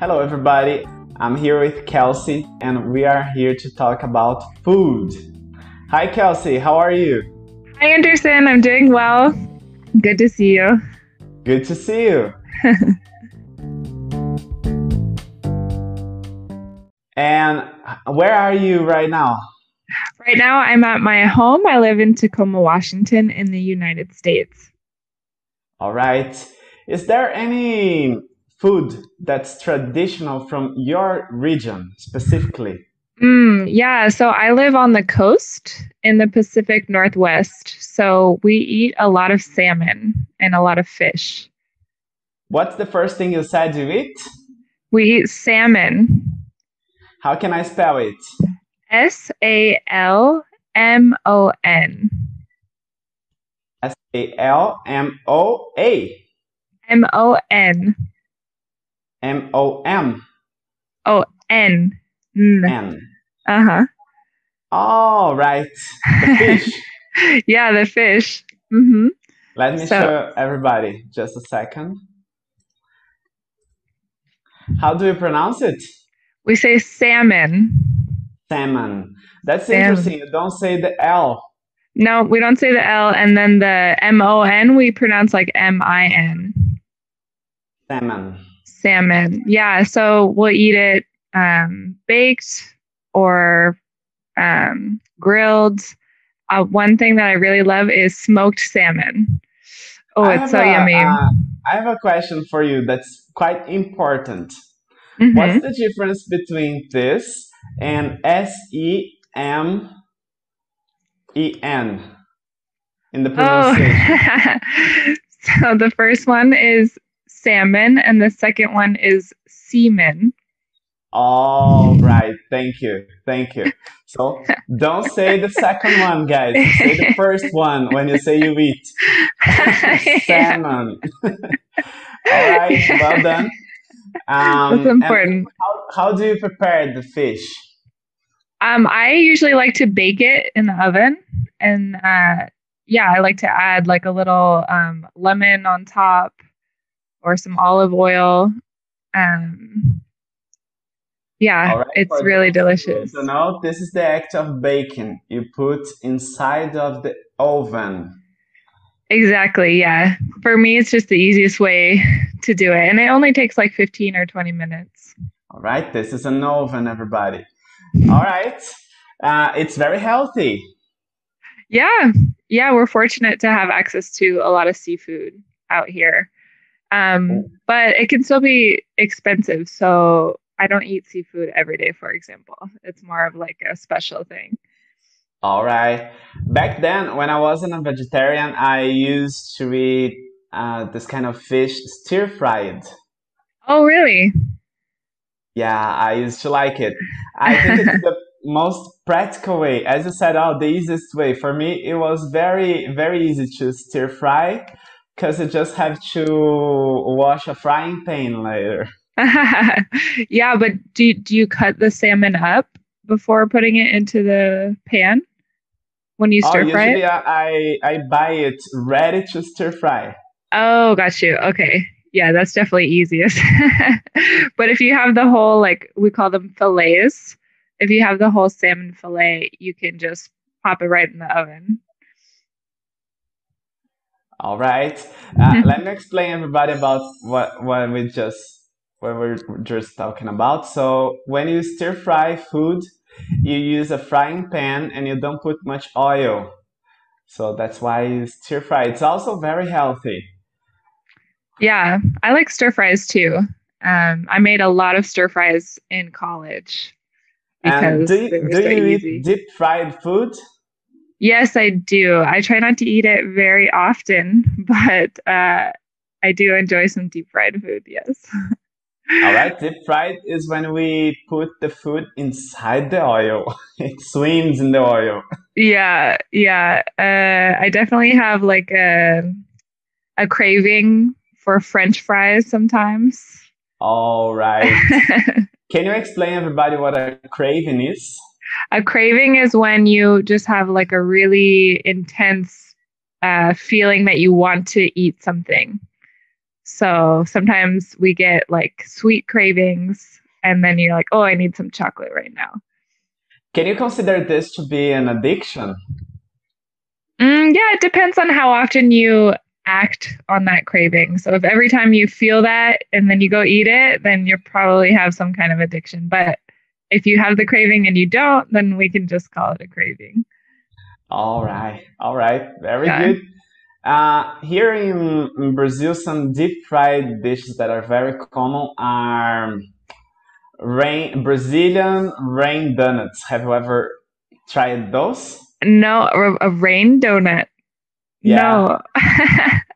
Hello, everybody. I'm here with Kelsey, and we are here to talk about food. Hi, Kelsey. How are you? Hi, Anderson. I'm doing well. Good to see you. Good to see you. and where are you right now? Right now, I'm at my home. I live in Tacoma, Washington, in the United States. All right. Is there any food that's traditional from your region specifically? Mm, yeah, so I live on the coast in the Pacific Northwest. So we eat a lot of salmon and a lot of fish. What's the first thing you said you eat? We eat salmon. How can I spell it? S A L M O N. S A L M O A. M O N. M O M. Oh, N. N. Uh huh. All right. The fish. yeah, the fish. Mm-hmm. Let me So- show everybody. Just a second. How do you pronounce it? We say salmon. Salmon. That's interesting. You don't say the L. No, we don't say the L, and then the M O N we pronounce like M I N. Salmon. Salmon. Yeah, so we'll eat it um, baked or um, grilled. Uh, one thing that I really love is smoked salmon. Oh, I it's so a- yummy. uh, I have a question for you that's quite important. Mhm. What's the difference between this and S E M E N in the Oh, so the first one is salmon, and the second one is semen. All right, thank you, thank you. So don't say the second one, guys. Say the first one when you say you eat salmon. All right, well done. Um, That's important. How, how do you prepare the fish? Um, I usually like to bake it in the oven, and uh, yeah, I like to add like a little um, lemon on top or some olive oil. Um, yeah, right, it's really delicious. So now this is the act of baking. You put inside of the oven. Exactly. Yeah. For me, it's just the easiest way to do it, and it only takes like fifteen or twenty minutes. All right, this is an oven, everybody. All right, uh, it's very healthy. Yeah. Yeah, we're fortunate to have access to a lot of seafood out here. Um, but it can still be expensive. So I don't eat seafood every day, for example. It's more of like a special thing. All right. Back then, when I wasn't a vegetarian, I used to eat uh, this kind of fish stir fried. Oh, really? Yeah, I used to like it. I think it's the most practical way. As you said, oh, the easiest way. For me, it was very, very easy to stir fry because you just have to wash a frying pan later. yeah, but do, do you cut the salmon up before putting it into the pan when you Oh, stir fry usually it? I, I I buy it ready to stir fry. Oh, got you. Okay. Yeah, that's definitely easiest. but if you have the whole, like we call them fillets, if you have the whole salmon fillet, you can just pop it right in the oven. All right. Uh, let me explain everybody about what what we just what we're just talking about. So when you stir fry food, you use a frying pan and you don't put much oil. So that's why you stir fry. It's also very healthy. Yeah, I like stir fries too. Um, I made a lot of stir fries in college And because do they you, do so you eat deep fried food? Yes, I do. I try not to eat it very often, but uh, I do enjoy some deep fried food. Yes. All right, deep fried is when we put the food inside the oil. It swims in the oil. Yeah, yeah. Uh, I definitely have like a a craving for French fries sometimes. All right. Can you explain everybody what a craving is? A craving is when you just have like a really intense uh, feeling that you want to eat something. So sometimes we get like sweet cravings, and then you're like, oh, I need some chocolate right now. Can you consider this to be an addiction? Mm, yeah, it depends on how often you act on that craving. So if every time you feel that and then you go eat it, then you probably have some kind of addiction. But if you have the craving and you don't, then we can just call it a craving. All right. All right. Very yeah. good. Uh, here in, in, Brazil, some deep fried dishes that are very common are rain Brazilian rain donuts. Have you ever tried those? No, a, a rain donut. Yeah. No.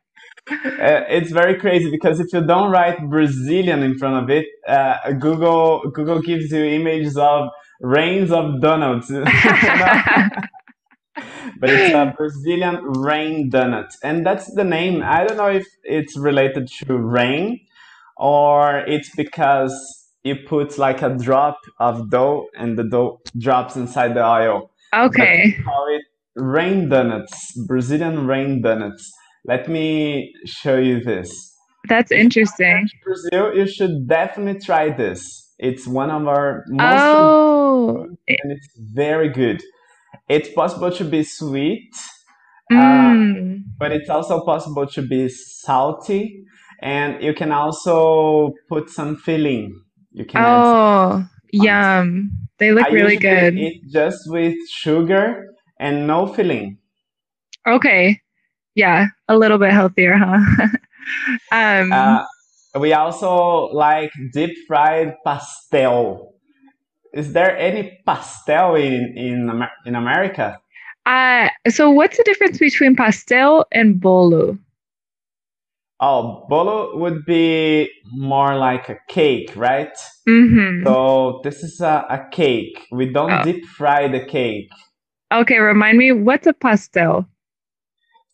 uh, it's very crazy because if you don't write Brazilian in front of it, uh, Google Google gives you images of rains of donuts. but it's a Brazilian rain donut, and that's the name. I don't know if it's related to rain or it's because you put like a drop of dough and the dough drops inside the oil. Okay. call it rain donuts, Brazilian rain donuts. Let me show you this. That's interesting. Brazil, you should definitely try this. It's one of our most oh. and it's very good. It's possible to be sweet, mm. uh, but it's also possible to be salty, and you can also put some filling. You can. Oh, yum! They look I really good. Eat just with sugar and no filling. Okay, yeah, a little bit healthier, huh? um, uh, we also like deep fried pastel. Is there any pastel in in in America? Uh, so what's the difference between pastel and bolo? Oh, bolo would be more like a cake, right? Mm-hmm. So this is a, a cake. We don't oh. deep fry the cake. Okay, remind me, what's a pastel?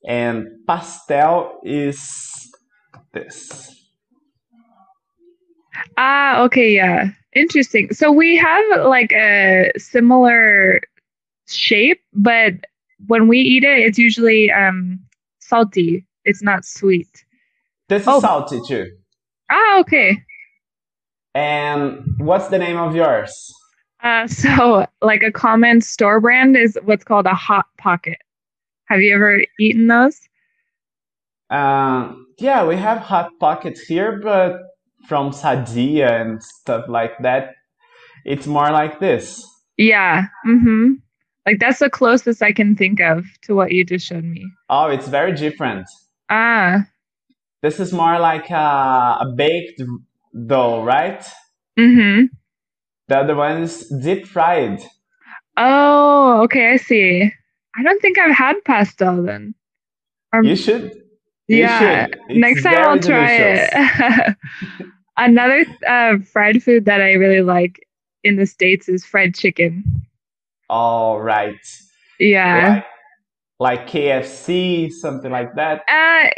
And pastel is this. Ah, okay, yeah. Interesting. So we have like a similar shape, but when we eat it, it's usually um salty. It's not sweet. This is oh. salty too. Ah, okay. And what's the name of yours? Uh, so like a common store brand is what's called a hot pocket. Have you ever eaten those? Uh, yeah, we have hot pockets here, but from Sadia and stuff like that, it's more like this. Yeah. Mm-hmm. Like that's the closest I can think of to what you just showed me. Oh, it's very different. Ah. This is more like a, a baked dough, right? Mm-hmm. The other one is deep fried. Oh, okay, I see. I don't think I've had pastel then. Or, you should. You yeah, should. next time I'll try it. Another uh, fried food that I really like in the states is fried chicken. All right. Yeah. Like, like KFC, something like that. Uh,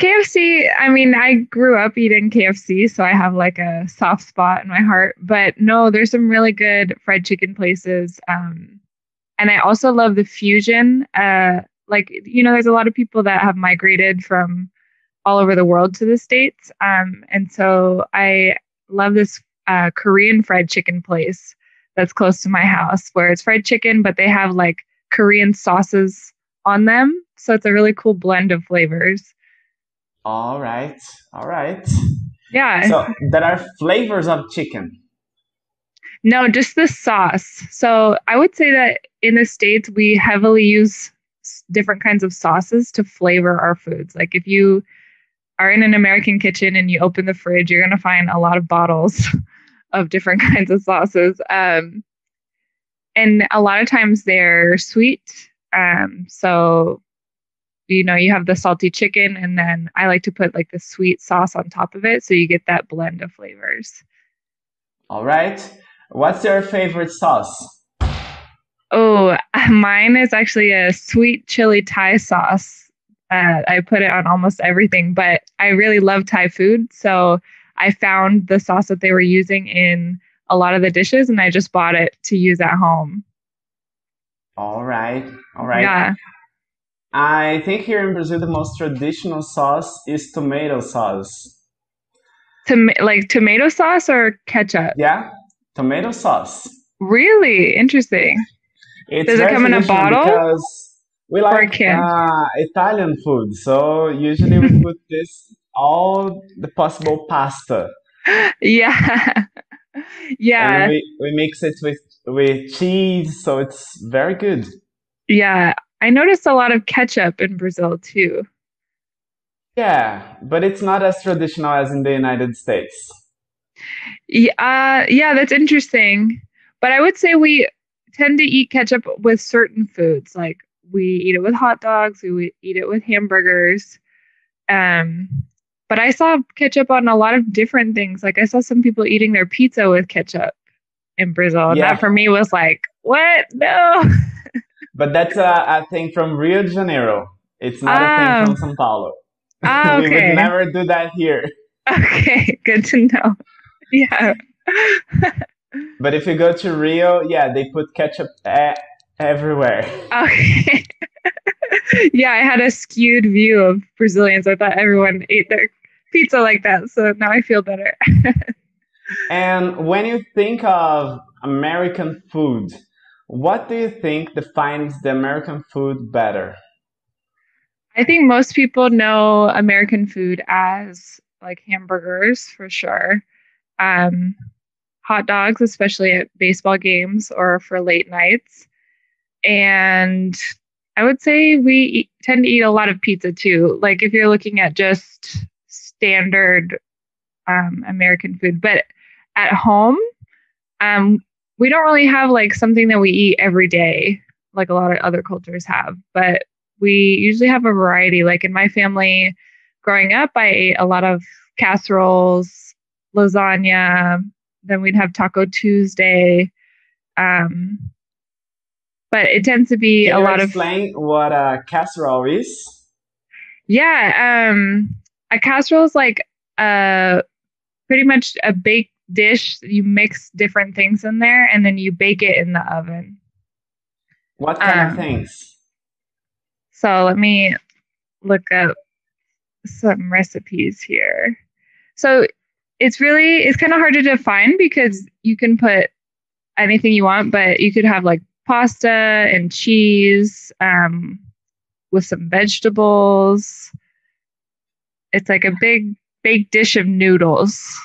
KFC, I mean, I grew up eating KFC, so I have like a soft spot in my heart. But no, there's some really good fried chicken places. Um, and I also love the fusion. Uh, like, you know, there's a lot of people that have migrated from all over the world to the States. Um, and so I love this uh, Korean fried chicken place that's close to my house where it's fried chicken, but they have like Korean sauces on them. So it's a really cool blend of flavors. All right. All right. Yeah. So there are flavors of chicken. No, just the sauce. So I would say that in the States, we heavily use different kinds of sauces to flavor our foods. Like if you are in an American kitchen and you open the fridge, you're going to find a lot of bottles of different kinds of sauces. Um, and a lot of times they're sweet. Um, so you know, you have the salty chicken, and then I like to put like the sweet sauce on top of it, so you get that blend of flavors. All right. What's your favorite sauce? Oh, mine is actually a sweet chili Thai sauce. Uh, I put it on almost everything, but I really love Thai food. So I found the sauce that they were using in a lot of the dishes and I just bought it to use at home. All right. All right. Yeah. I think here in Brazil the most traditional sauce is tomato sauce. Tom- like tomato sauce or ketchup? Yeah, tomato sauce. Really interesting. It's Does it come in a bottle Because we like uh, Italian food, so usually we put this all the possible pasta, yeah. and yeah. we we mix it with with cheese, so it's very good. Yeah. I noticed a lot of ketchup in Brazil too. Yeah, but it's not as traditional as in the United States. Yeah, uh, yeah, that's interesting. But I would say we tend to eat ketchup with certain foods. Like we eat it with hot dogs, we eat it with hamburgers. Um, but I saw ketchup on a lot of different things. Like I saw some people eating their pizza with ketchup in Brazil, and that for me was like, what? No. but that's a, a thing from Rio de Janeiro. It's not a thing Oh, from São Paulo. ah, We would never do that here. Okay, good to know. Yeah. But if you go to Rio, yeah, they put ketchup e- everywhere. Okay. yeah, I had a skewed view of Brazilians. I thought everyone ate their pizza like that. So now I feel better. And when you think of American food, what do you think defines the American food better? I think most people know American food as like hamburgers for sure. Um, hot dogs, especially at baseball games or for late nights. And I would say we eat, tend to eat a lot of pizza too. Like if you're looking at just standard um, American food, but at home, um, we don't really have like something that we eat every day, like a lot of other cultures have. But we usually have a variety. Like in my family, growing up, I ate a lot of casseroles, lasagna. Then we'd have Taco Tuesday. Um, but it tends to be Can a lot of explain what a casserole is? yeah. Um, a casserole is like a pretty much a baked dish. You mix different things in there, and then you bake it in the oven. What kind of Um, things? so let me look up some recipes here. So it's really it's kind of hard to define because you can put anything you want, but you could have like pasta and cheese um, with some vegetables. It's like a big big dish of noodles.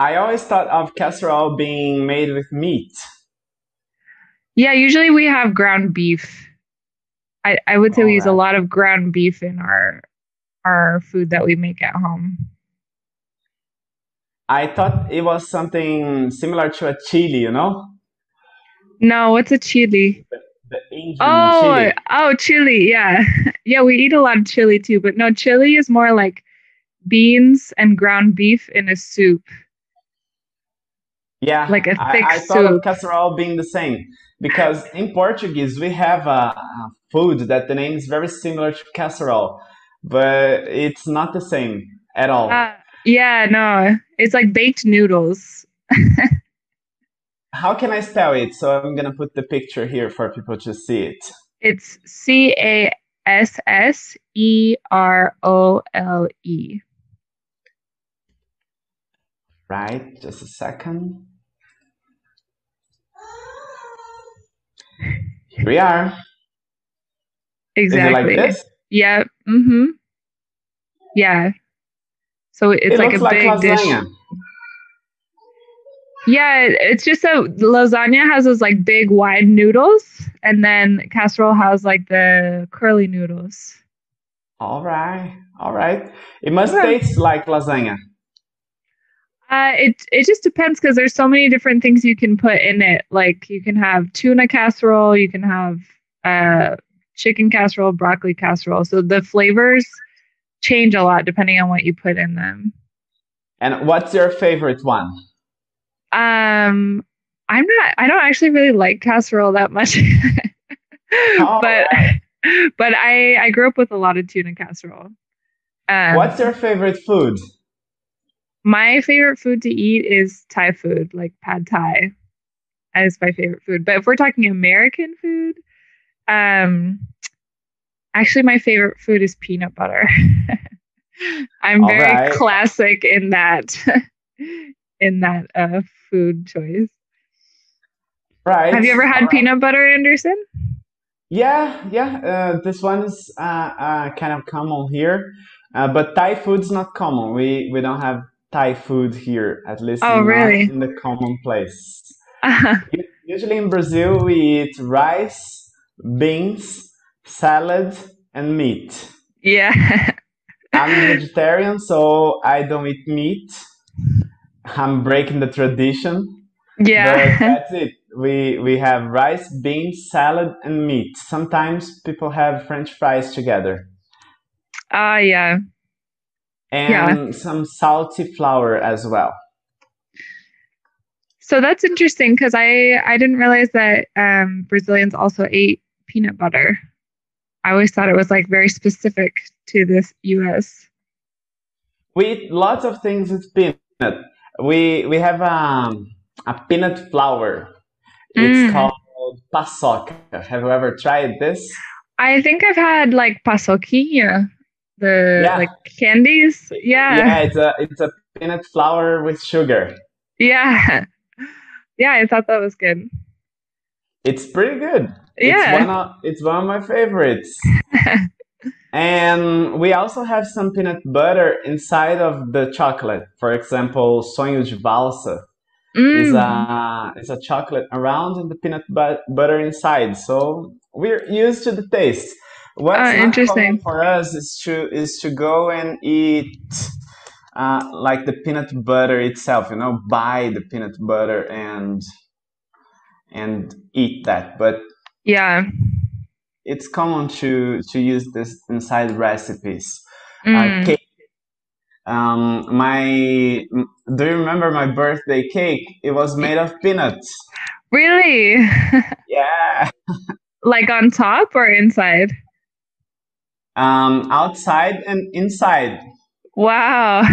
I always thought of casserole being made with meat. Yeah, usually we have ground beef. I, I would say we All use a lot of ground beef in our our food that we make at home. I thought it was something similar to a chili, you know? No, what's a chili? The Indian Oh, chili. oh, chili. Yeah. Yeah, we eat a lot of chili too, but no, chili is more like beans and ground beef in a soup, Yeah, like a I, thick I thought of soup. casserole being the same because in Portuguese we have a, a food that the name is very similar to casserole, but it's not the same at all. Uh, yeah, no, it's like baked noodles. How can I spell it? So I'm gonna put the picture here for people to see it. It's C A S S E R O L E. Right, just a second. Here we are. Is it like Exactly. this? Yeah. Mm-hmm. Yeah. So it's It like a like big dish. Yeah, it's just a lasagna has those like big wide noodles, and then casserole has like the curly noodles. All right, all right. It must Okay. taste like lasagna. Uh, it it just depends because there's so many different things you can put in it. Like you can have tuna casserole, you can have uh chicken casserole, broccoli casserole. So the flavors change a lot depending on what you put in them. And what's your favorite one? Um, I'm not. I don't actually really like casserole that much, All but right. but I I grew up with a lot of tuna casserole. Um, What's your favorite food? my favorite food to eat is Thai food, like pad Thai. That is my favorite food. But if we're talking American food, um, actually my favorite food is peanut butter. I'm All very right. classic in that in that uh, food choice. Right. Have you ever All had right. peanut butter, Anderson? Yeah, yeah. Uh, this one is uh, uh, kind of common here, uh, but Thai food's not common. We we don't have Thai food here, at least Oh, not really? in the common place. U- Usually in Brazil, we eat rice, beans, salad, and meat. yeah. I'm vegetarian, so I don't eat meat. I'm breaking the tradition, but yeah. that's it. We we have rice, beans, salad, and meat. Sometimes people have French fries together, Ah, yeah. Yeah. and some salty flour as well. So that's interesting because I I didn't realize that um, Brazilians also ate peanut butter. I always thought it was like very specific to this U.S. We eat lots of things with peanut. We we have um, a peanut flour. It's Mm. called paçoca. Have you ever tried this? I think I've had like paçoquinha, the Yeah. like candies. Yeah, Yeah. it's a it's a peanut flour with sugar. Yeah. Yeah, I thought that was good. It's pretty good. It's Yeah. one of it's one of my favorites. And we also have some peanut butter inside of the chocolate. For example, sonho de valsa is Mm. a is a chocolate around and the peanut but- butter inside. So we're used to the taste. What's not interesting. for us is to is to go and eat uh, like the peanut butter itself. You know, buy the peanut butter and and eat that. But Yeah. it's common to to use this inside recipes. Uh, Mm. cake. Um, my do you remember my birthday cake? It was made of peanuts. Really? Yeah. Like on top or inside? Um, outside and inside. Wow.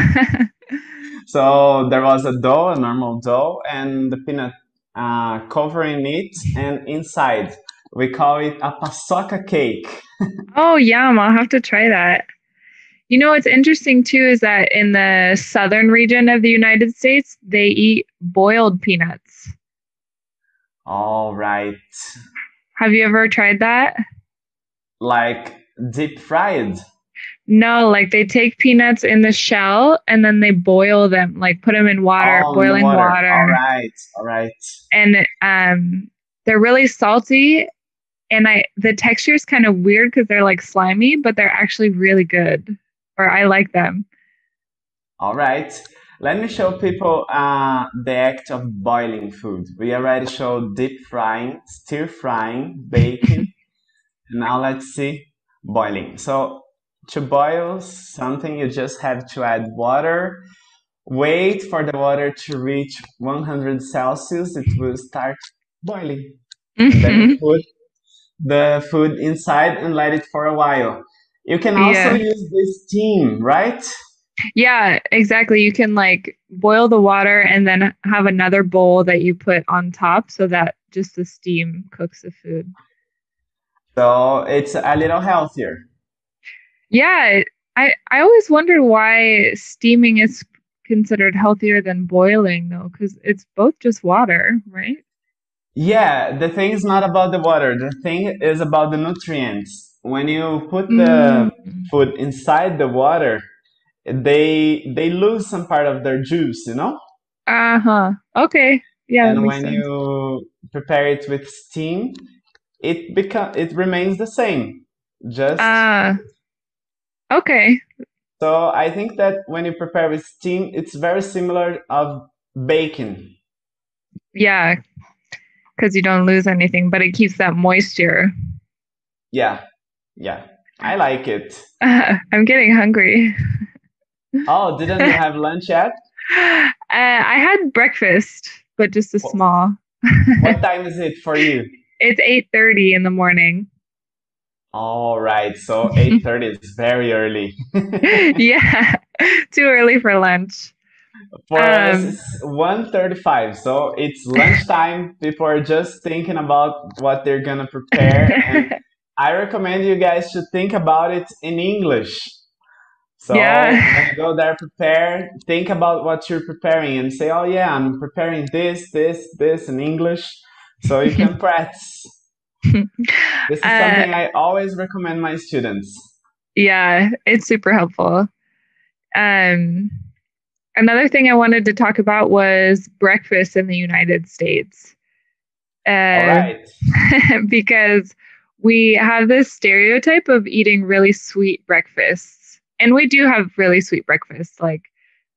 So there was a dough, a normal dough, and the peanut uh, covering it, and inside we call it a paçoca cake. Oh, yum. I'll have to try that. You know what's interesting too is that in the southern region of the United States, they eat boiled peanuts. All right, Have you ever tried that? like deep fried. No, like they take peanuts in the shell and then they boil them, like put them in water, Oh, in boiling water. water. All right, all right. And um they're really salty and I the texture is kind of weird because they're like slimy, but they're actually really good. Or I like them. All right. Let me show people uh, the act of boiling food. We already showed deep frying, stir frying, baking. and now let's see boiling. So to boil something, you just have to add water. Wait for the water to reach 100 Celsius. It will start boiling. And then put the food inside and let it for a while. You can also Yeah. use this steam, right? Yeah, exactly. You can like boil the water and then have another bowl that you put on top so that just the steam cooks the food. So it's a little healthier. Yeah, I I always wondered why steaming is considered healthier than boiling though, because it's both just water, right? Yeah, the thing is not about the water. The thing is about the nutrients. When you put the Mm. food inside the water, they they lose some part of their juice, you know? Uh-huh. Okay. Yeah, And when sense. you prepare it with steam, it become it remains the same. Just Ah, okay. so I think that when you prepare with steam, it's very similar of baking. Yeah, because you don't lose anything, but it keeps that moisture. Yeah, yeah. I like it. I'm getting hungry. Oh, didn't you have lunch yet? Uh, I had breakfast, but just a small. What time is it for you? It's 8:30 in the morning. All right, so 8:30 is very early. yeah, too early for lunch. For us, Um, it's 1:35, so it's lunchtime. People are just thinking about what they're gonna prepare, and I recommend you guys to think about it in English. So Yeah. go there prepare think about what you're preparing and say, "Oh yeah, I'm preparing this, this, this in English," so you can practice. This is Uh, something I always recommend my students. Yeah, it's super helpful. Um, another thing I wanted to talk about was breakfast in the United States. Uh, right. because we have this stereotype of eating really sweet breakfasts. And we do have really sweet breakfasts. Like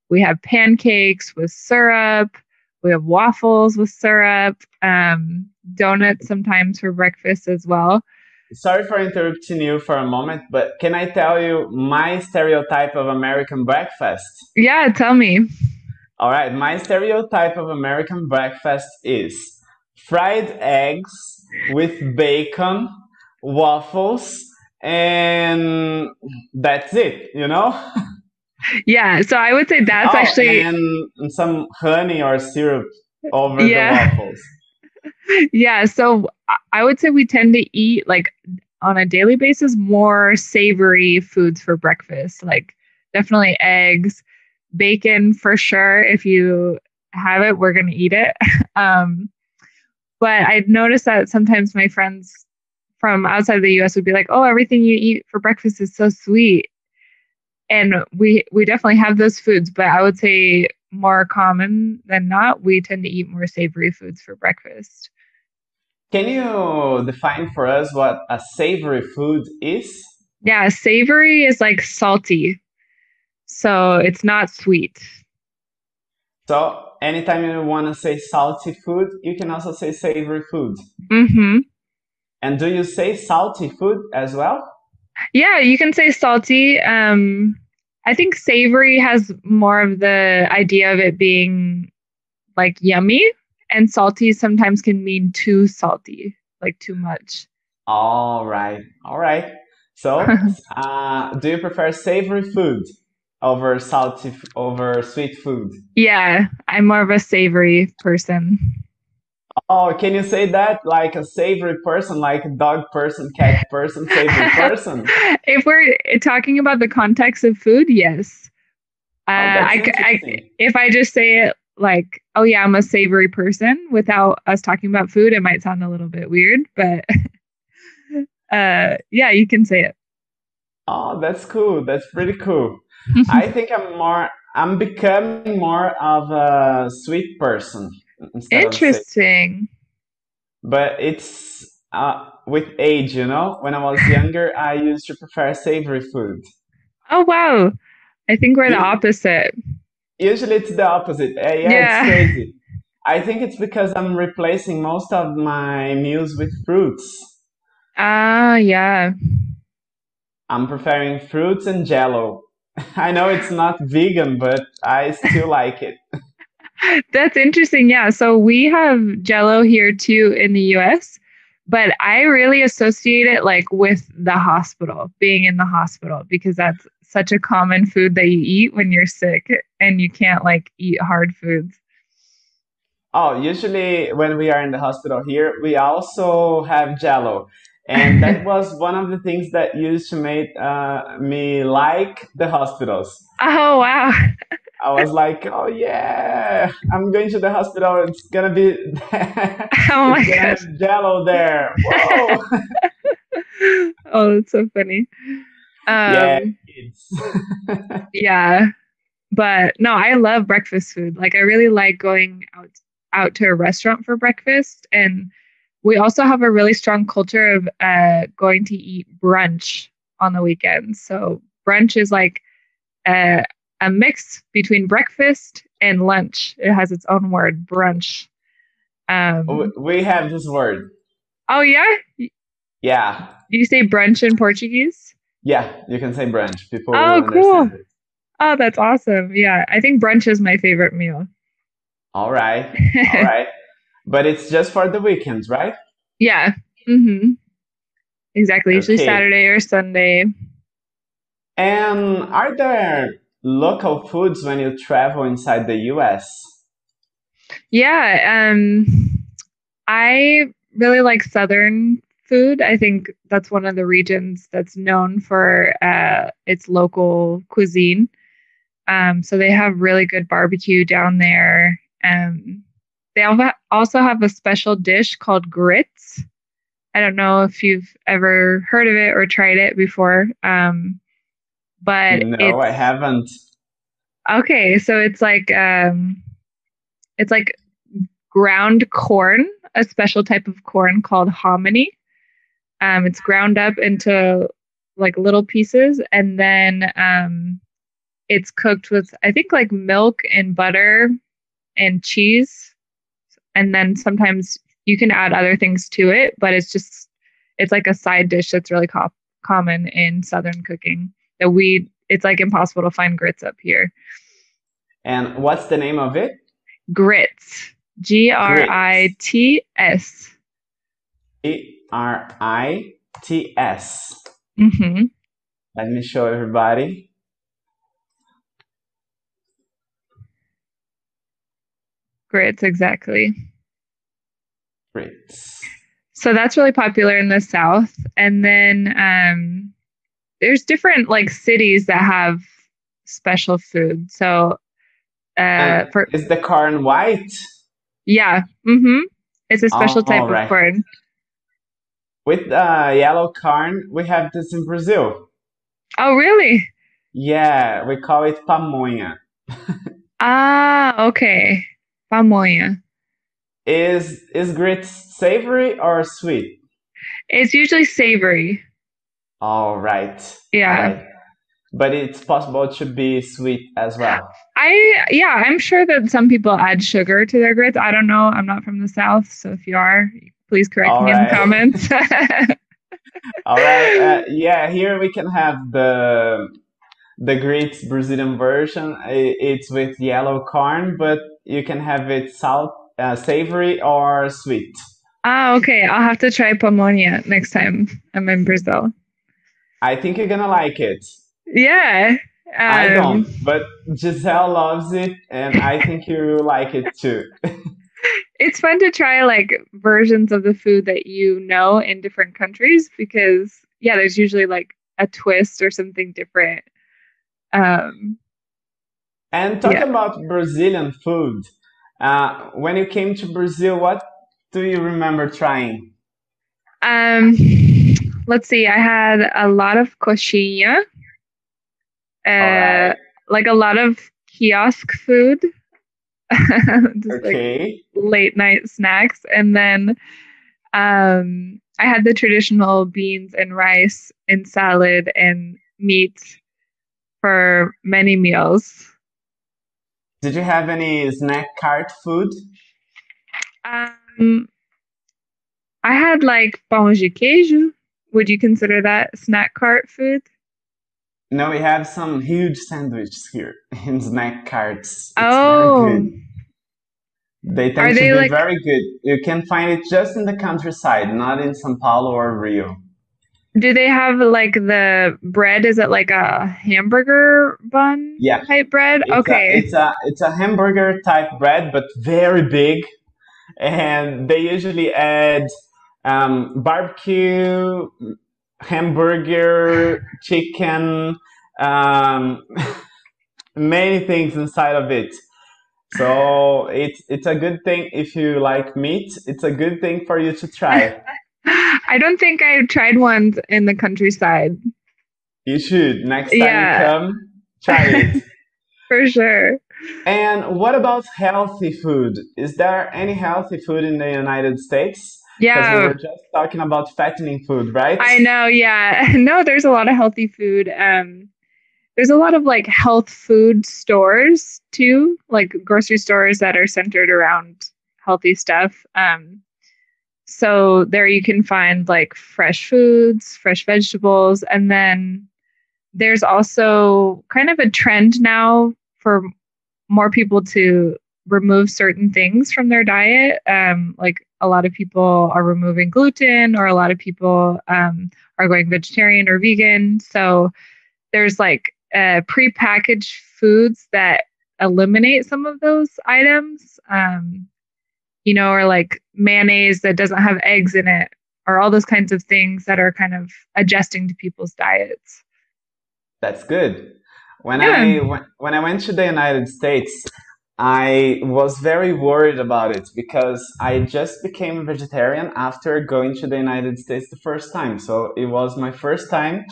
we have pancakes with syrup, we have waffles with syrup, um, donuts sometimes for breakfast as well. Sorry for interrupting you for a moment, but can I tell you my stereotype of American breakfast? Yeah, tell me. All right, my stereotype of American breakfast is fried eggs with bacon, waffles, and that's it, you know? Yeah, so I would say that's Oh, actually and some honey or syrup over Yeah. the waffles. yeah, so I- would say we tend to eat like on a daily basis more savory foods for breakfast, like definitely eggs, bacon for sure. If you have it, we're gonna eat it. Um, but I'd noticed that sometimes my friends from outside the US would be like, "Oh, everything you eat for breakfast is so sweet." And we we definitely have those foods, but I would say more common than not, we tend to eat more savory foods for breakfast. Can you define for us what a savory food is? Yeah, savory is like salty. So it's not sweet. So, anytime you want to say salty food, you can also say savory food. Mm-hmm. And do you say salty food as well? Yeah, you can say salty. Um I think savory has more of the idea of it being like yummy and salty sometimes can mean too salty, like too much. All right, all right. So, uh, do you prefer savory food over salty, f- over sweet food? Yeah, I'm more of a savory person. Oh, can you say that like a savory person, like a dog person, cat person, savory person? if we're talking about the context of food, yes. Uh, Oh, I, I- if I just say it like, oh yeah, I'm a savory person without us talking about food, it might sound a little bit weird, but uh, yeah, you can say it. Oh, that's cool. That's pretty cool. I think I'm more, I'm becoming more of a sweet person instead of savory. Interesting. But it's uh, with age, you know? When I was younger, I used to prefer savory food. Oh wow. I think we're the opposite. Usually it's the opposite. Uh, yeah, Yeah. it's crazy. I think it's because I'm replacing most of my meals with fruits. Ah, yeah. I'm preferring fruits and jello. I know it's not vegan, but I still like it. That's interesting. Yeah. So we have Jello here too in the US, but I really associate it like with the hospital, being in the hospital, because that's such a common food that you eat when you're sick and you can't like eat hard foods. Oh, usually when we are in the hospital here, we also have jello. And that was one of the things that used to make uh, me like the hospitals. Oh, wow. I was like, oh yeah, I'm going to the hospital. It's gonna be, Oh my gosh. jello there. Whoa. Oh, that's so funny. Yeah, Yeah. But no, I love breakfast food. Like I really like going out out to a restaurant for breakfast and we also have a really strong culture of uh going to eat brunch on the weekends. So brunch is like a a mix between breakfast and lunch. It has its own word, brunch. Um We have this word. Oh yeah? Yeah, Do you say brunch in Portuguese? Yeah, you can say brunch. People Oh, cool. Oh, that's awesome. Yeah, I think brunch is my favorite meal. All right, all right. But it's just for the weekends, right? Yeah. Mm-hmm. Exactly. Usually Okay. Saturday or Sunday. And are there local foods when you travel inside the US? Yeah. Um, I really like Southern food. I think that's one of the regions that's known for uh, its local cuisine. Um, so they have really good barbecue down there. Um, they also have a special dish called grits. I don't know if you've ever heard of it or tried it before. Um, but no, I haven't. Okay, so it's like um, it's like ground corn, a special type of corn called hominy. Um, it's ground up into like little pieces, and then um, it's cooked with I think like milk and butter and cheese, and then sometimes you can add other things to it, but it's just it's like a side dish that's really co- common in southern cooking that we it's like impossible to find grits up here. And what's the name of it? Grits. G R I T S. R I T S. Mm-hmm. Let me show everybody. Grits, exactly. Grits. So that's really popular in the South. And then um, there's different like cities that have special food. So uh, for, is the corn white? Yeah. Mm-hmm. It's a special oh, type right. of corn. With uh, yellow corn, we have this in Brazil. Oh, really? Yeah, we call it pamonha. ah, okay. Pamonha. Is is grits savory or sweet? It's usually savory. All right. Yeah. All right. But it's possible to be sweet as well. I yeah, I'm sure that some people add sugar to their grits. I don't know. I'm not from the south, so if you are, please correct All me right. in the comments. All right. Uh, yeah, here we can have the the great Brazilian version. It's with yellow corn, but you can have it salt, uh, savory or sweet. Ah, okay. I'll have to try pamonha next time I'm in Brazil. I think you're gonna like it. Yeah. Um, I don't, but Giselle loves it, and I think you will like it too. it's fun to try like versions of the food that you know in different countries because yeah, there's usually like a twist or something different. Um, and talking yeah. about Brazilian food, uh, when you came to Brazil, what do you remember trying? Um, let's see. I had a lot of coxinha uh, like a lot of kiosk food. Just okay. like late night snacks. And then um, I had the traditional beans and rice and salad and meat for many meals. Did you have any snack cart food? Um, I had like pão de queijo. Would you consider that snack cart food? No, we have some huge sandwiches here in snack carts. It's oh. They tend Are to they be like... very good. You can find it just in the countryside, not in Sao Paulo or Rio. Do they have like the bread? Is it like a hamburger bun yeah. type bread? It's okay. A, it's a it's a hamburger type bread, but very big, and they usually add um, barbecue, hamburger, chicken, um, many things inside of it. So it's it's a good thing if you like meat. It's a good thing for you to try. I don't think I've tried ones in the countryside. You should next time yeah. you come, try it. for sure. And what about healthy food? Is there any healthy food in the United States? Yeah. we were just talking about fattening food, right? I know, yeah. No, there's a lot of healthy food. Um, there's a lot of like health food stores too, like grocery stores that are centered around healthy stuff. Um, so there you can find like fresh foods, fresh vegetables, and then there's also kind of a trend now for more people to remove certain things from their diet. Um, like a lot of people are removing gluten, or a lot of people um, are going vegetarian or vegan. So there's like uh, prepackaged foods that eliminate some of those items. Um, you know, or like mayonnaise that doesn't have eggs in it, or all those kinds of things that are kind of adjusting to people's diets. That's good. When yeah. I when, when I went to the United States, I was very worried about it because I just became a vegetarian after going to the United States the first time. So it was my first time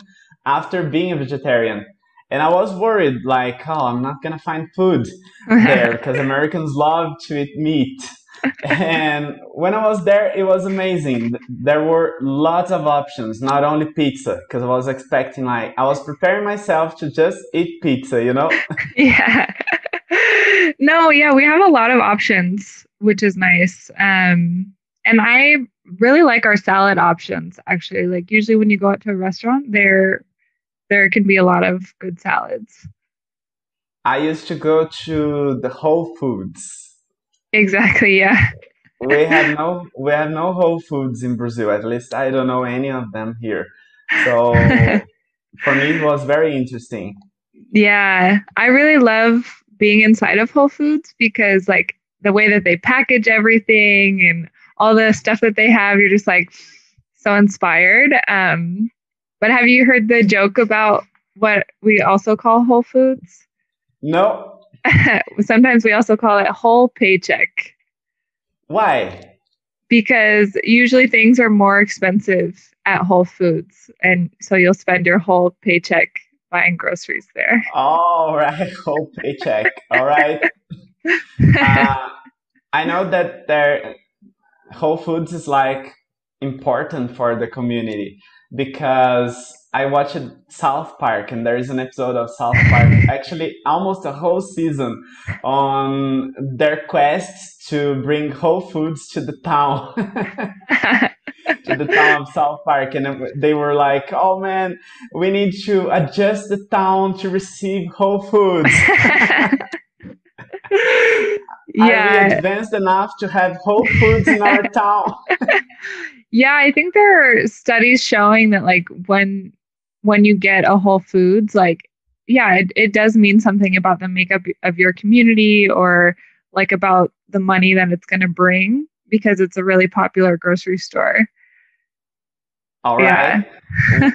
after being a vegetarian. And I was worried, like, oh, I'm not gonna find food there because Americans love to eat meat. and when I was there, it was amazing. There were lots of options, not only pizza, because I was expecting, like, I was preparing myself to just eat pizza, you know? yeah. No, yeah, we have a lot of options, which is nice. Um, and I really like our salad options, actually. Like, usually when you go out to a restaurant, there there can be a lot of good salads. I used to go to the Whole Foods Exactly. Yeah. we have no we have no Whole Foods in Brazil. At least I don't know any of them here. So for me, it was very interesting. Yeah, I really love being inside of Whole Foods because like the way that they package everything and all the stuff that they have, you're just like so inspired. Um, but have you heard the joke about what we also call Whole Foods? No. Sometimes we also call it whole paycheck. Why? Because usually things are more expensive at Whole Foods. And so you'll spend your whole paycheck buying groceries there. All right, whole paycheck. All right. uh, I know that there, Whole Foods is like important for the community because I watched South Park, and there is an episode of South Park, actually almost a whole season, on their quest to bring Whole Foods to the town, to the town of South Park, and they were like, "Oh man, we need to adjust the town to receive Whole Foods." yeah. Are we advanced enough to have Whole Foods in our town? yeah, I think there are studies showing that like when when you get a Whole Foods, like, yeah, it, it does mean something about the makeup of your community or like about the money that it's going to bring because it's a really popular grocery store. All right. Yeah.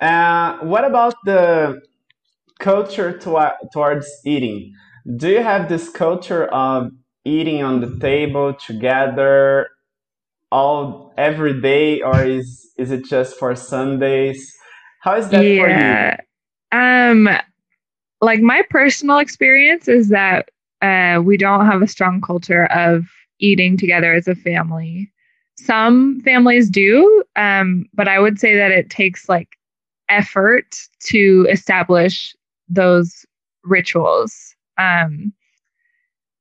uh, what about the culture to, towards eating? Do you have this culture of eating on the table together all every day, or is is it just for Sundays? How is that yeah. for you? Um, like my personal experience is that uh, we don't have a strong culture of eating together as a family. Some families do, um, but I would say that it takes like effort to establish those rituals. Um,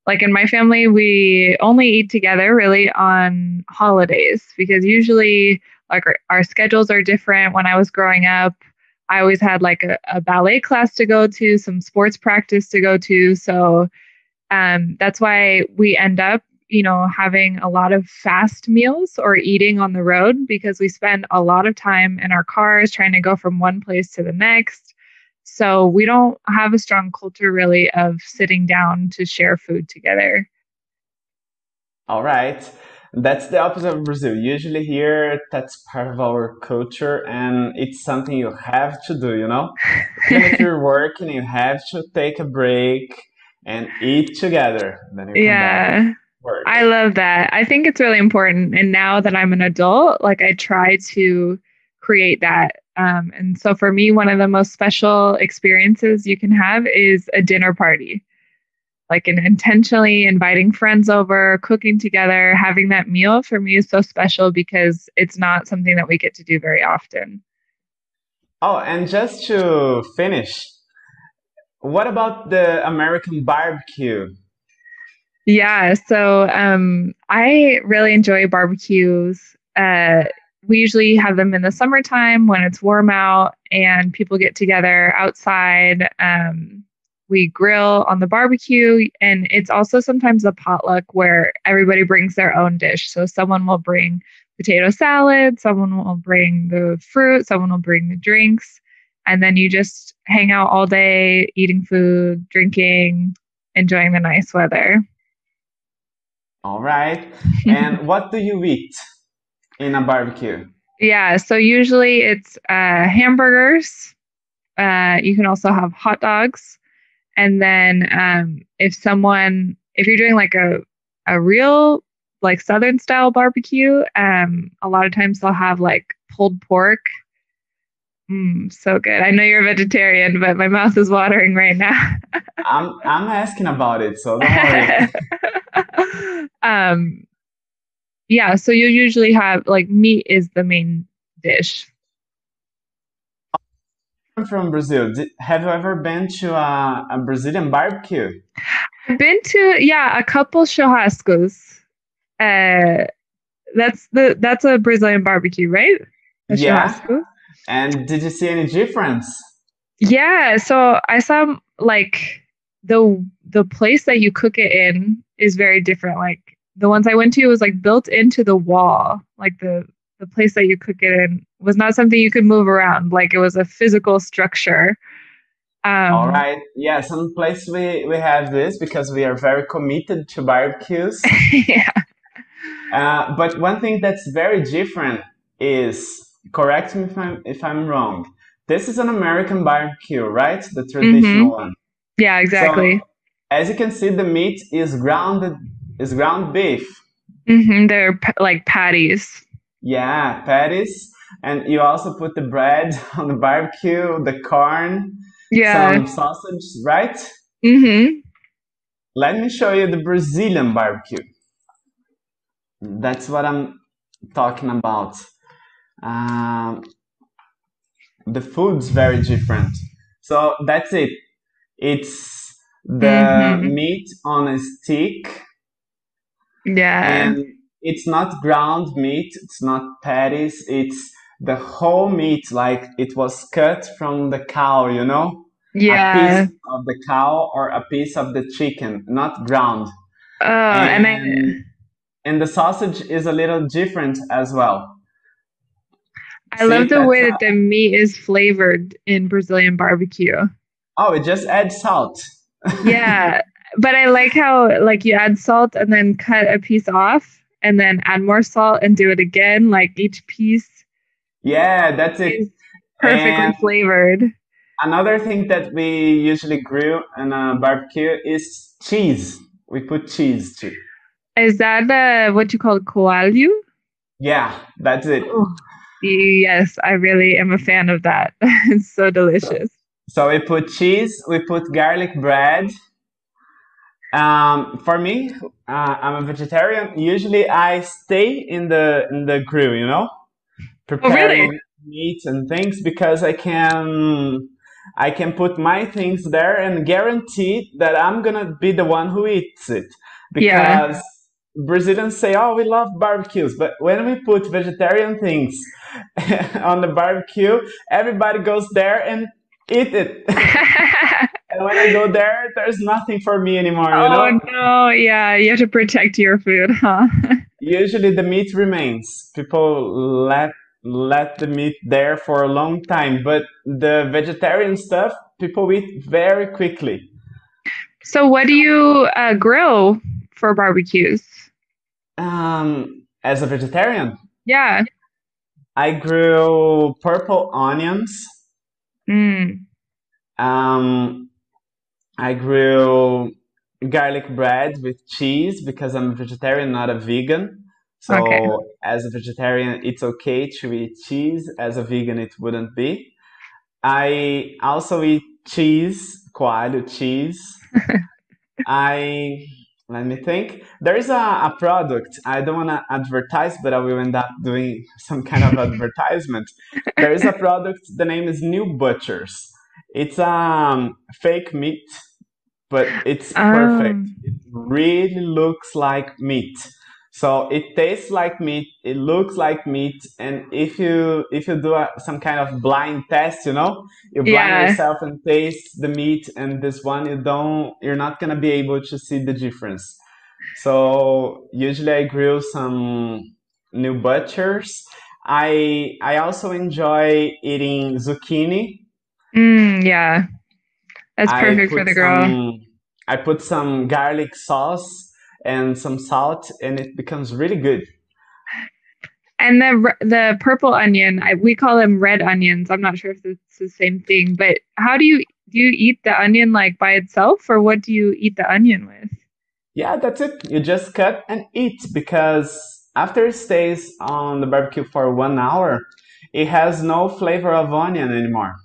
like in my family, we only eat together really on holidays because usually like our, our schedules are different. When I was growing up, I always had like a, a ballet class to go to, some sports practice to go to. So um, that's why we end up, you know, having a lot of fast meals or eating on the road because we spend a lot of time in our cars trying to go from one place to the next. So we don't have a strong culture really of sitting down to share food together. All right. That's the opposite of Brazil. Usually here, that's part of our culture, and it's something you have to do. You know, even if you're working, you have to take a break and eat together. Then you yeah. I love that. I think it's really important. And now that I'm an adult, like I try to create that. Um, and so for me, one of the most special experiences you can have is a dinner party like an intentionally inviting friends over, cooking together, having that meal for me is so special because it's not something that we get to do very often. Oh, and just to finish, what about the American barbecue? Yeah, so um, I really enjoy barbecues. Uh, we usually have them in the summertime when it's warm out and people get together outside. Um, we grill on the barbecue and it's also sometimes a potluck where everybody brings their own dish so someone will bring potato salad someone will bring the fruit someone will bring the drinks and then you just hang out all day eating food drinking enjoying the nice weather all right and what do you eat in a barbecue? Yeah, so usually it's uh, hamburgers. Uh, you can also have hot dogs, and then um, if someone, if you're doing like a a real like southern style barbecue, um, a lot of times they'll have like pulled pork. Mm, so good. I know you're a vegetarian, but my mouth is watering right now. I'm I'm asking about it, so don't worry. um, yeah, so you usually have like meat is the main dish. I'm from Brazil. Did, have you ever been to a, a Brazilian barbecue? I've been to yeah a couple churrascos. Uh, that's the that's a Brazilian barbecue, right? A Yeah. churrasco. And did you see any difference? Yeah, so I saw like the the place that you cook it in is very different. Like the ones I went to was like built into the wall. Like the the place that you cook it in was not something you could move around. Like it was a physical structure. All Um, right. Yeah, some place we, we have this because we are very committed to barbecues. yeah. Uh, but one thing that's very different is, correct me if I'm, if I'm wrong, this is an American barbecue, right? The hmm traditional one. Yeah, So exactly. As you can see, the meat is grounded, is ground beef. hmm They're like patties. Yeah, patties. And you also put the bread on the barbecue, the corn, Yeah. some sausage, right? hmm Let me show you the Brazilian barbecue. That's what I'm talking about. Um, the food's very different. So that's it. It's the hmm meat on a stick, Yeah. and it's not ground meat, it's not patties, it's the whole meat, like it was cut from the cow, you know? A piece Yeah. of the cow or a piece of the chicken, not ground. Oh, and I And and the sausage is a little different as well. I See, love the way that the meat is flavored in Brazilian barbecue. oh, it just adds salt. Yeah, but I like how like you add salt and then cut a piece off and then add more salt and do it again. Like each piece Yeah, that's it. perfectly And flavored. another thing that we usually grill in a barbecue is cheese. We put cheese too. Is that uh, what you call coalho? Yeah, that's it. Oh, yes, I really am a fan of that. It's so delicious. So we put cheese, we put garlic bread. Um, for me, uh, I'm a vegetarian. Usually, I stay in the in the grill, you know, Oh, really? preparing meat and things because I can I can put my things there and guarantee that I'm gonna be the one who eats it. Yeah. Because Brazilians say, "Oh, we love barbecues," but when we put vegetarian things on the barbecue, everybody goes there and eat it. And when I go there, there's nothing for me anymore, you Oh know? no, yeah, you have to protect your food, huh? Usually the meat remains. People let let the meat there for a long time, but the vegetarian stuff people eat very quickly. So what do you uh, grill for barbecues? Um, as a vegetarian, Yeah. I grill purple onions. Mm. Um, I grew garlic bread with cheese because I'm a vegetarian, not a vegan. Okay. So as a vegetarian, it's okay to eat cheese. As a vegan, it wouldn't be. I also eat cheese, coalho cheese. I let me think. There is a, a product. I don't want to advertise, but I will end up doing some kind of advertisement. There is a product. The name is New Butchers. It's um fake meat, but it's perfect. Um, It really looks like meat. So it tastes like meat. It looks like meat. And if you if you do a, some kind of blind test, you know, you blind yeah. yourself and taste the meat, and this one you don't. You're not gonna be able to see the difference. So usually I grill some new butchers. I I also enjoy eating zucchini. Mm, yeah. That's perfect for the girl. some I put some garlic sauce and some salt, and it becomes really good. And the the purple onion, I, we call them red onions. I'm not sure if it's the same thing, but how do you do you eat the onion like by itself, or what do you eat the onion with? Yeah, that's it. You just cut and eat because after it stays on the barbecue for one hour, it has no flavor of onion anymore.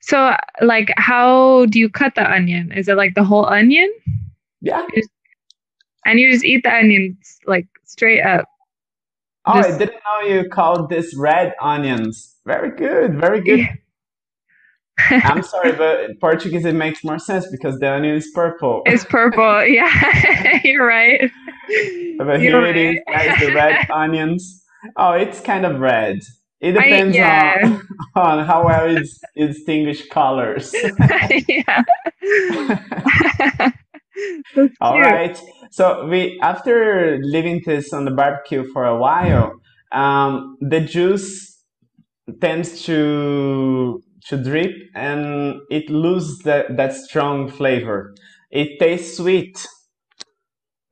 So, like, how do you cut the onion? Is it like the whole onion? Yeah. And you just eat the onions like straight up. Oh, just... I didn't know you called this red onions. Very good, very good. Yeah. I'm sorry, but in Portuguese it makes more sense because the onion is purple. It's purple, yeah. You're right. But here You're it right. is, guys, the red onions. Oh, it's kind of red. It depends I, yeah. on, on how well it's, it's distinguish colors. yeah. All right. So we after leaving this on the barbecue for a while, um, the juice tends to to drip and it loses that, that strong flavor. It tastes sweet.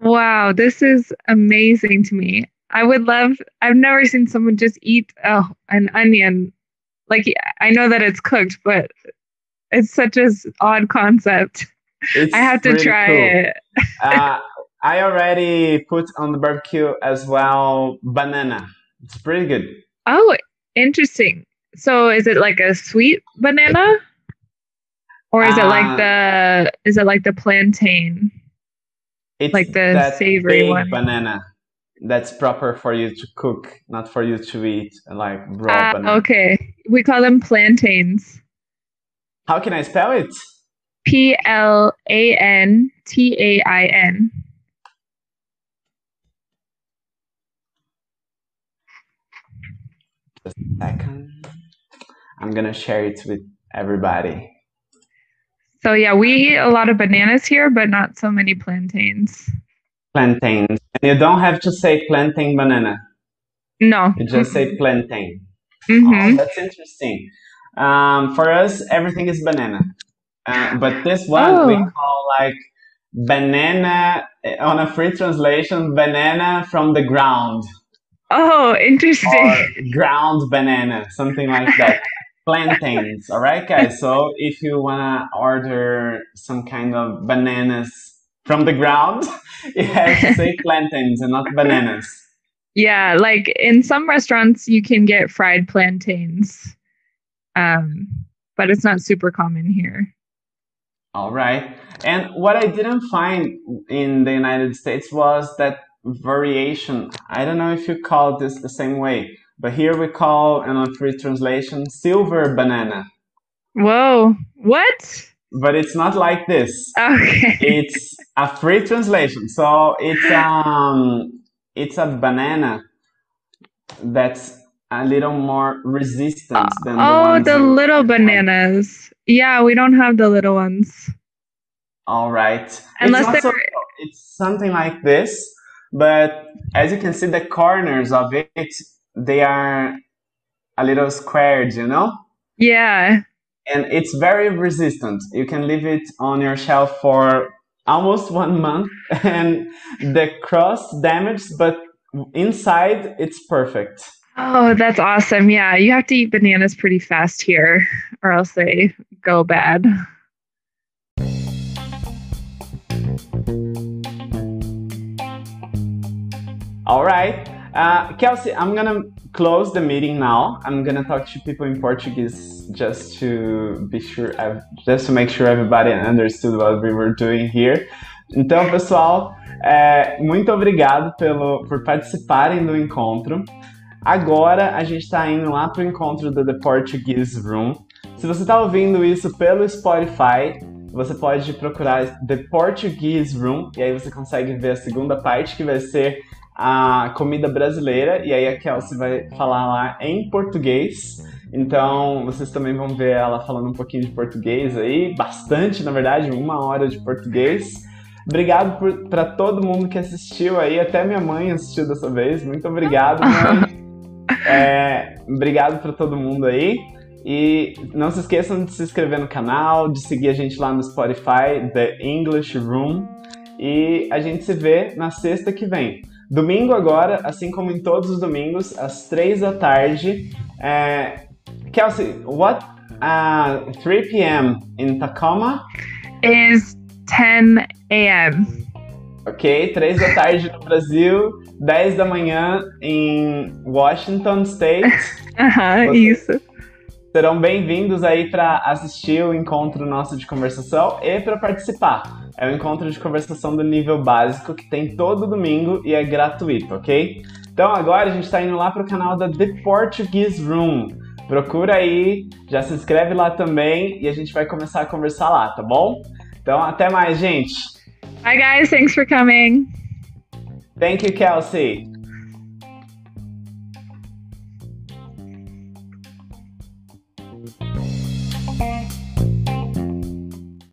Wow, this is amazing to me. I would love, I've never seen someone just eat oh, an onion. Like, I know that it's cooked, but it's such an odd concept. It's I have to try cool. it. uh, I already put on the barbecue as well banana. It's pretty good. Oh, interesting. So is it like a sweet banana? Or is uh, it like uh, the is it like the plantain? It's like the savory one. banana. That's proper for you to cook, not for you to eat like raw uh, banana. Okay. We call them plantains. How can I spell it? P L A N T A I N. Just a second. I'm gonna share it with everybody. So yeah, we eat a lot of bananas here, but not so many plantains. Plantains. And you don't have to say plantain banana. No. You just say plantain. Mm-hmm. Oh, that's interesting. Um, for us, everything is banana. Uh, but this one oh. we call like banana on a free translation, banana from the ground. Oh, interesting. Or ground banana, something like that plantains. All right, guys. So if you wanna order some kind of bananas from the ground, you have to say plantains and not bananas. Yeah, like in some restaurants, you can get fried plantains, um, but it's not super common here. All right. And what I didn't find in the United States was that variation. I don't know if you call this the same way, but here we call, in a free translation, silver banana. Whoa, what? But it's not like this. Okay. It's a free translation. So it's um it's a banana that's a little more resistant than the oh, the, the little bananas. Yeah, we don't have the little ones. All right. Unless it's, so, it's something like this, but as you can see, the corners of it they are a little squared, you know? Yeah. And it's very resistant. You can leave it on your shelf for almost one month and the crust damaged, but inside it's perfect. Oh, that's awesome. Yeah, you have to eat bananas pretty fast here or else they go bad. All right. Uh, Kelsey, I'm gonna close the meeting now. I'm gonna talk to people in Portuguese just to be sure, just to make sure everybody understood what we were doing here. Então, pessoal, é, muito obrigado pelo, por participarem do encontro. Agora a gente está indo lá para o encontro do The Portuguese Room. Se você está ouvindo isso pelo Spotify, você pode procurar The Portuguese Room e aí você consegue ver a segunda parte que vai ser a comida brasileira, e aí a Kelsey vai falar lá em português. Então, vocês também vão ver ela falando um pouquinho de português aí, bastante, na verdade, uma hora de português. Obrigado para todo mundo que assistiu aí, até minha mãe assistiu dessa vez. Muito obrigado, mãe. É, obrigado para todo mundo aí. E não se esqueçam de se inscrever no canal, de seguir a gente lá no Spotify, The English Room. E a gente se vê na sexta que vem. Domingo agora, assim como em todos os domingos, às três da tarde. É, Kelsey, what uh, 3 p.m. in Tacoma is 10 a.m. Ok, 3 da tarde no Brasil, 10 da manhã em Washington State. Aham, uh -huh, isso. Serão bem-vindos aí para assistir o encontro nosso de conversação e para participar. É um encontro de conversação do nível básico que tem todo domingo e é gratuito, ok? Então agora a gente está indo lá para o canal da The Portuguese Room. Procura aí, já se inscreve lá também e a gente vai começar a conversar lá, tá bom? Então até mais, gente. Bye guys, thanks for coming. Thank you, Kelsey.